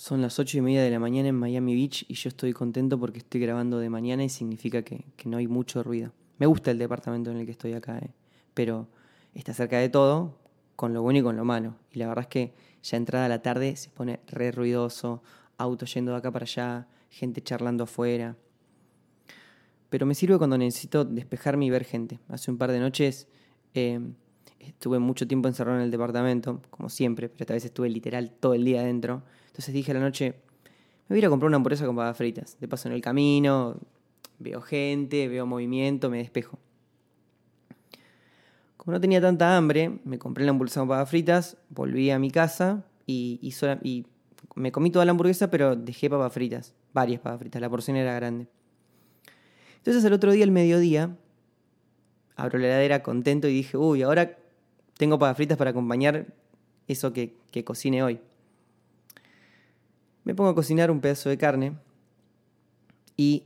Son las ocho y media de la mañana en Miami Beach y yo estoy contento porque estoy grabando de mañana y significa que, no hay mucho ruido. Me gusta el departamento en el que estoy acá, eh, pero está cerca de todo, con lo bueno y con lo malo. Y la verdad es que ya entrada la tarde se pone re ruidoso, autos yendo de acá para allá, gente charlando afuera. Pero me sirve cuando necesito despejarme y ver gente. Hace un par de noches eh, estuve mucho tiempo encerrado en el departamento, como siempre, pero esta vez estuve literal todo el día adentro. Entonces dije a la noche, me voy a comprar una hamburguesa con papas fritas. De paso en el camino, veo gente, veo movimiento, me despejo. Como no tenía tanta hambre, me compré la hamburguesa con papas fritas, volví a mi casa y, me comí toda la hamburguesa, pero dejé papas fritas, varias papas fritas, la porción era grande. Entonces el otro día, al mediodía, abro la heladera contento y dije, uy, ahora tengo papas fritas para acompañar eso que, que cocine hoy. Me pongo a cocinar un pedazo de carne y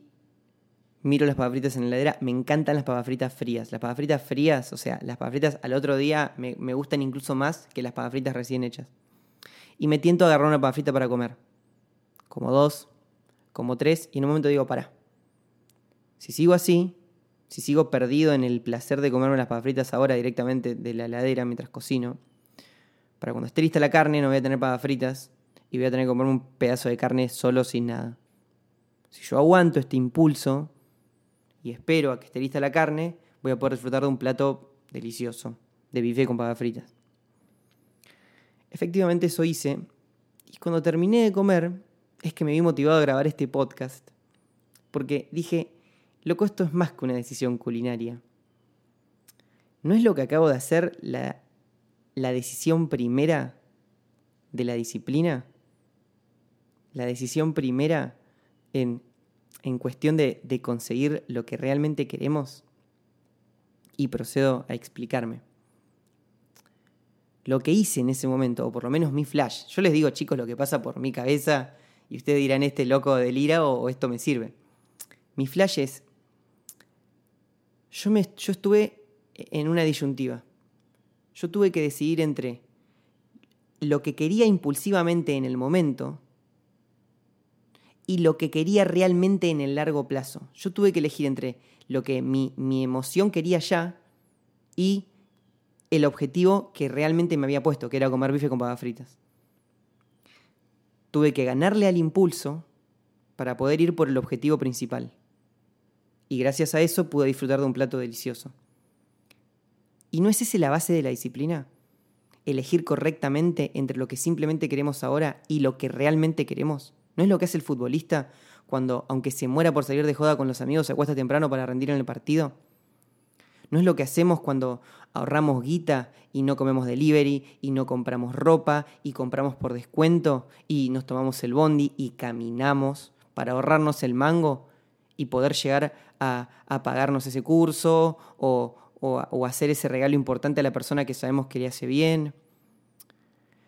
miro las papas fritas en la heladera. Me encantan las papas fritas frías. Las papas fritas frías, o sea, las papas fritas al otro día me, me gustan incluso más que las papas fritas recién hechas. Y me tiento a agarrar una papa frita para comer. Como dos, como tres, y en un momento digo, para. Si sigo así, si sigo perdido en el placer de comerme las papas fritas ahora directamente de la heladera mientras cocino, para cuando esté lista la carne no voy a tener papas fritas y voy a tener que comerme un pedazo de carne solo sin nada. Si yo aguanto este impulso, y espero a que esté lista la carne, voy a poder disfrutar de un plato delicioso de bife con papas fritas. Efectivamente eso hice y cuando terminé de comer es que me vi motivado a grabar este podcast porque dije, loco, esto es más que una decisión culinaria. ¿No es lo que acabo de hacer la, la decisión primera de la disciplina? La decisión primera en en cuestión de, conseguir lo que realmente queremos? Y procedo a explicarme. Lo que hice en ese momento, o por lo menos mi flash, yo les digo chicos lo que pasa por mi cabeza y ustedes dirán este loco delira o, o esto me sirve. Mi flash es, yo, me, yo estuve en una disyuntiva. Yo tuve que decidir entre lo que quería impulsivamente en el momento y lo que quería realmente en el largo plazo. Yo tuve que elegir entre lo que mi, emoción quería ya y el objetivo que realmente me había puesto, que era comer bife con papas fritas. Tuve que ganarle al impulso para poder ir por el objetivo principal. Y gracias a eso pude disfrutar de un plato delicioso. ¿Y no es esa la base de la disciplina? Elegir correctamente entre lo que simplemente queremos ahora y lo que realmente queremos. ¿No es lo que hace el futbolista cuando, aunque se muera por salir de joda con los amigos, se acuesta temprano para rendir en el partido? ¿No es lo que hacemos cuando ahorramos guita y no comemos delivery y no compramos ropa y compramos por descuento y nos tomamos el bondi y caminamos para ahorrarnos el mango y poder llegar a, pagarnos ese curso o, o, hacer ese regalo importante a la persona que sabemos que le hace bien?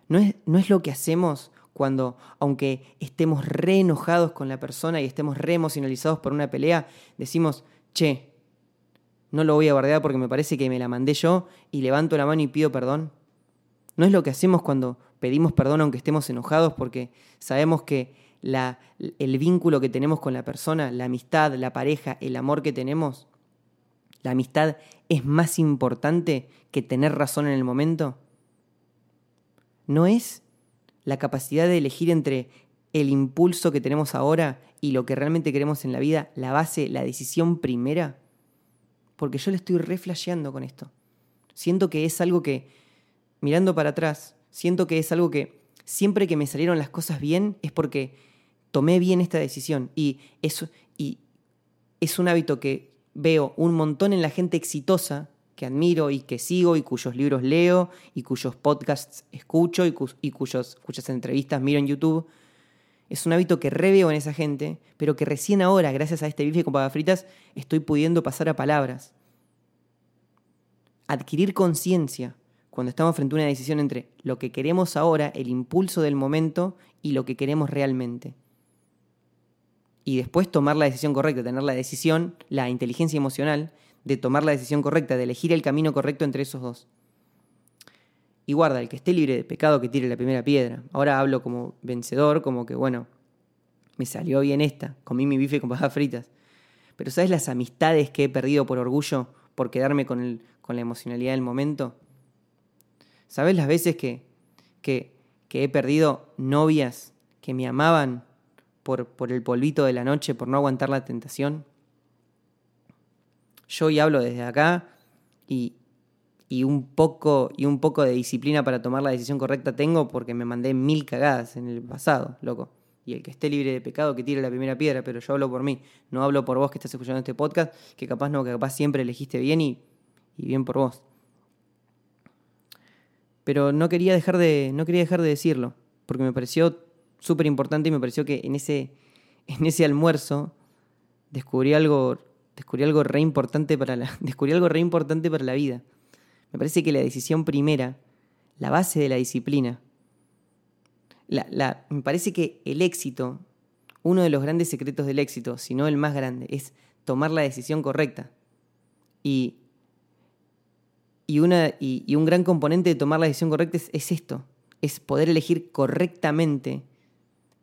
¿No es, ¿No es lo que hacemos cuando, aunque estemos re enojados con la persona y estemos re emocionalizados por una pelea, decimos, che, no lo voy a bardear porque me parece que me la mandé yo y levanto la mano y pido perdón. ¿No es lo que hacemos cuando pedimos perdón aunque estemos enojados porque sabemos que la, el vínculo que tenemos con la persona, la amistad, la pareja, el amor que tenemos, la amistad es más importante que tener razón en el momento? ¿No es la capacidad de elegir entre el impulso que tenemos ahora y lo que realmente queremos en la vida, la base, la decisión primera? Porque yo le estoy reflasheando con esto. Siento que es algo que, mirando para atrás, siento que es algo que siempre que me salieron las cosas bien es porque tomé bien esta decisión. Y es, y es un hábito que veo un montón en la gente exitosa que admiro y que sigo y cuyos libros leo y cuyos podcasts escucho y, cuyos, cuyas entrevistas miro en YouTube. Es un hábito que reveo en esa gente, pero que recién ahora, gracias a este bife con papas fritas, estoy pudiendo pasar a palabras. Adquirir conciencia cuando estamos frente a una decisión entre lo que queremos ahora, el impulso del momento, y lo que queremos realmente. Y después tomar la decisión correcta, tener la decisión, la inteligencia emocional de tomar la decisión correcta, de elegir el camino correcto entre esos dos. Y guarda, el que esté libre de pecado que tire la primera piedra. Ahora hablo como vencedor, como que bueno, me salió bien esta, comí mi bife con papas fritas. Pero ¿sabes las amistades que he perdido por orgullo, por quedarme con, el, con la emocionalidad del momento? ¿Sabes las veces que, que, que he perdido novias que me amaban por, por el polvito de la noche, por no aguantar la tentación? Yo hoy hablo desde acá y, y un poco y un poco de disciplina para tomar la decisión correcta tengo porque me mandé mil cagadas en el pasado, loco. Y el que esté libre de pecado que tire la primera piedra, pero yo hablo por mí, no hablo por vos que estás escuchando este podcast, que capaz no, que capaz siempre elegiste bien y, y bien por vos. Pero no quería dejar de, no quería dejar de decirlo, porque me pareció súper importante y me pareció que en ese, en ese almuerzo descubrí algo, descubrí algo re importante para la, descubrí algo re importante para la vida. Me parece que la decisión primera, la base de la disciplina, me parece que el éxito, uno de los grandes secretos del éxito, si no el más grande, es tomar la decisión correcta. Y, y, una, y, un gran componente de tomar la decisión correcta es esto, es poder elegir correctamente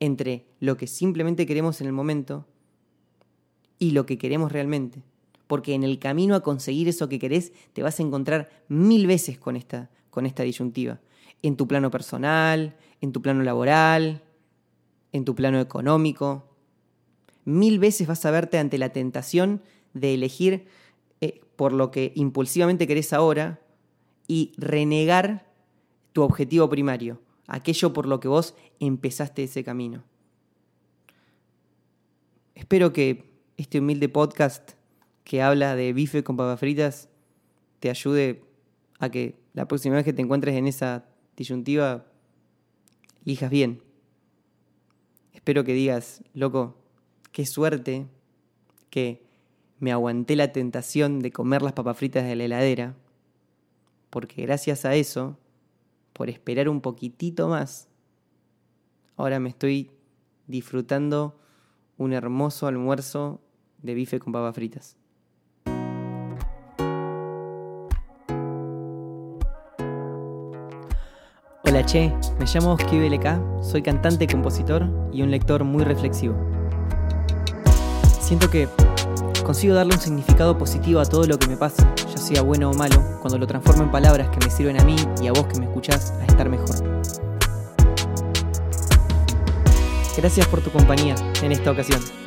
entre lo que simplemente queremos en el momento y lo que queremos realmente porque en el camino a conseguir eso que querés te vas a encontrar mil veces con esta, con esta disyuntiva. En tu plano personal, en tu plano laboral, en tu plano económico. Mil veces vas a verte ante la tentación de elegir eh, por lo que impulsivamente querés ahora y renegar tu objetivo primario, aquello por lo que vos empezaste ese camino. Espero que este humilde podcast que habla de bife con papas fritas te ayude a que la próxima vez que te encuentres en esa disyuntiva elijas bien. Espero que digas, loco, qué suerte que me aguanté la tentación de comer las papas fritas de la heladera, porque gracias a eso, por esperar un poquitito más, ahora me estoy disfrutando un hermoso almuerzo de bife con papas fritas. Hola Che, me llamo Oski BLK, soy cantante, compositor y un lector muy reflexivo. Siento que consigo darle un significado positivo a todo lo que me pasa, ya sea bueno o malo, cuando lo transformo en palabras que me sirven a mí y a vos que me escuchás a estar mejor. Gracias por tu compañía en esta ocasión.